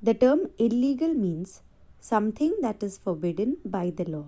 The term illegal means something that is forbidden by the law.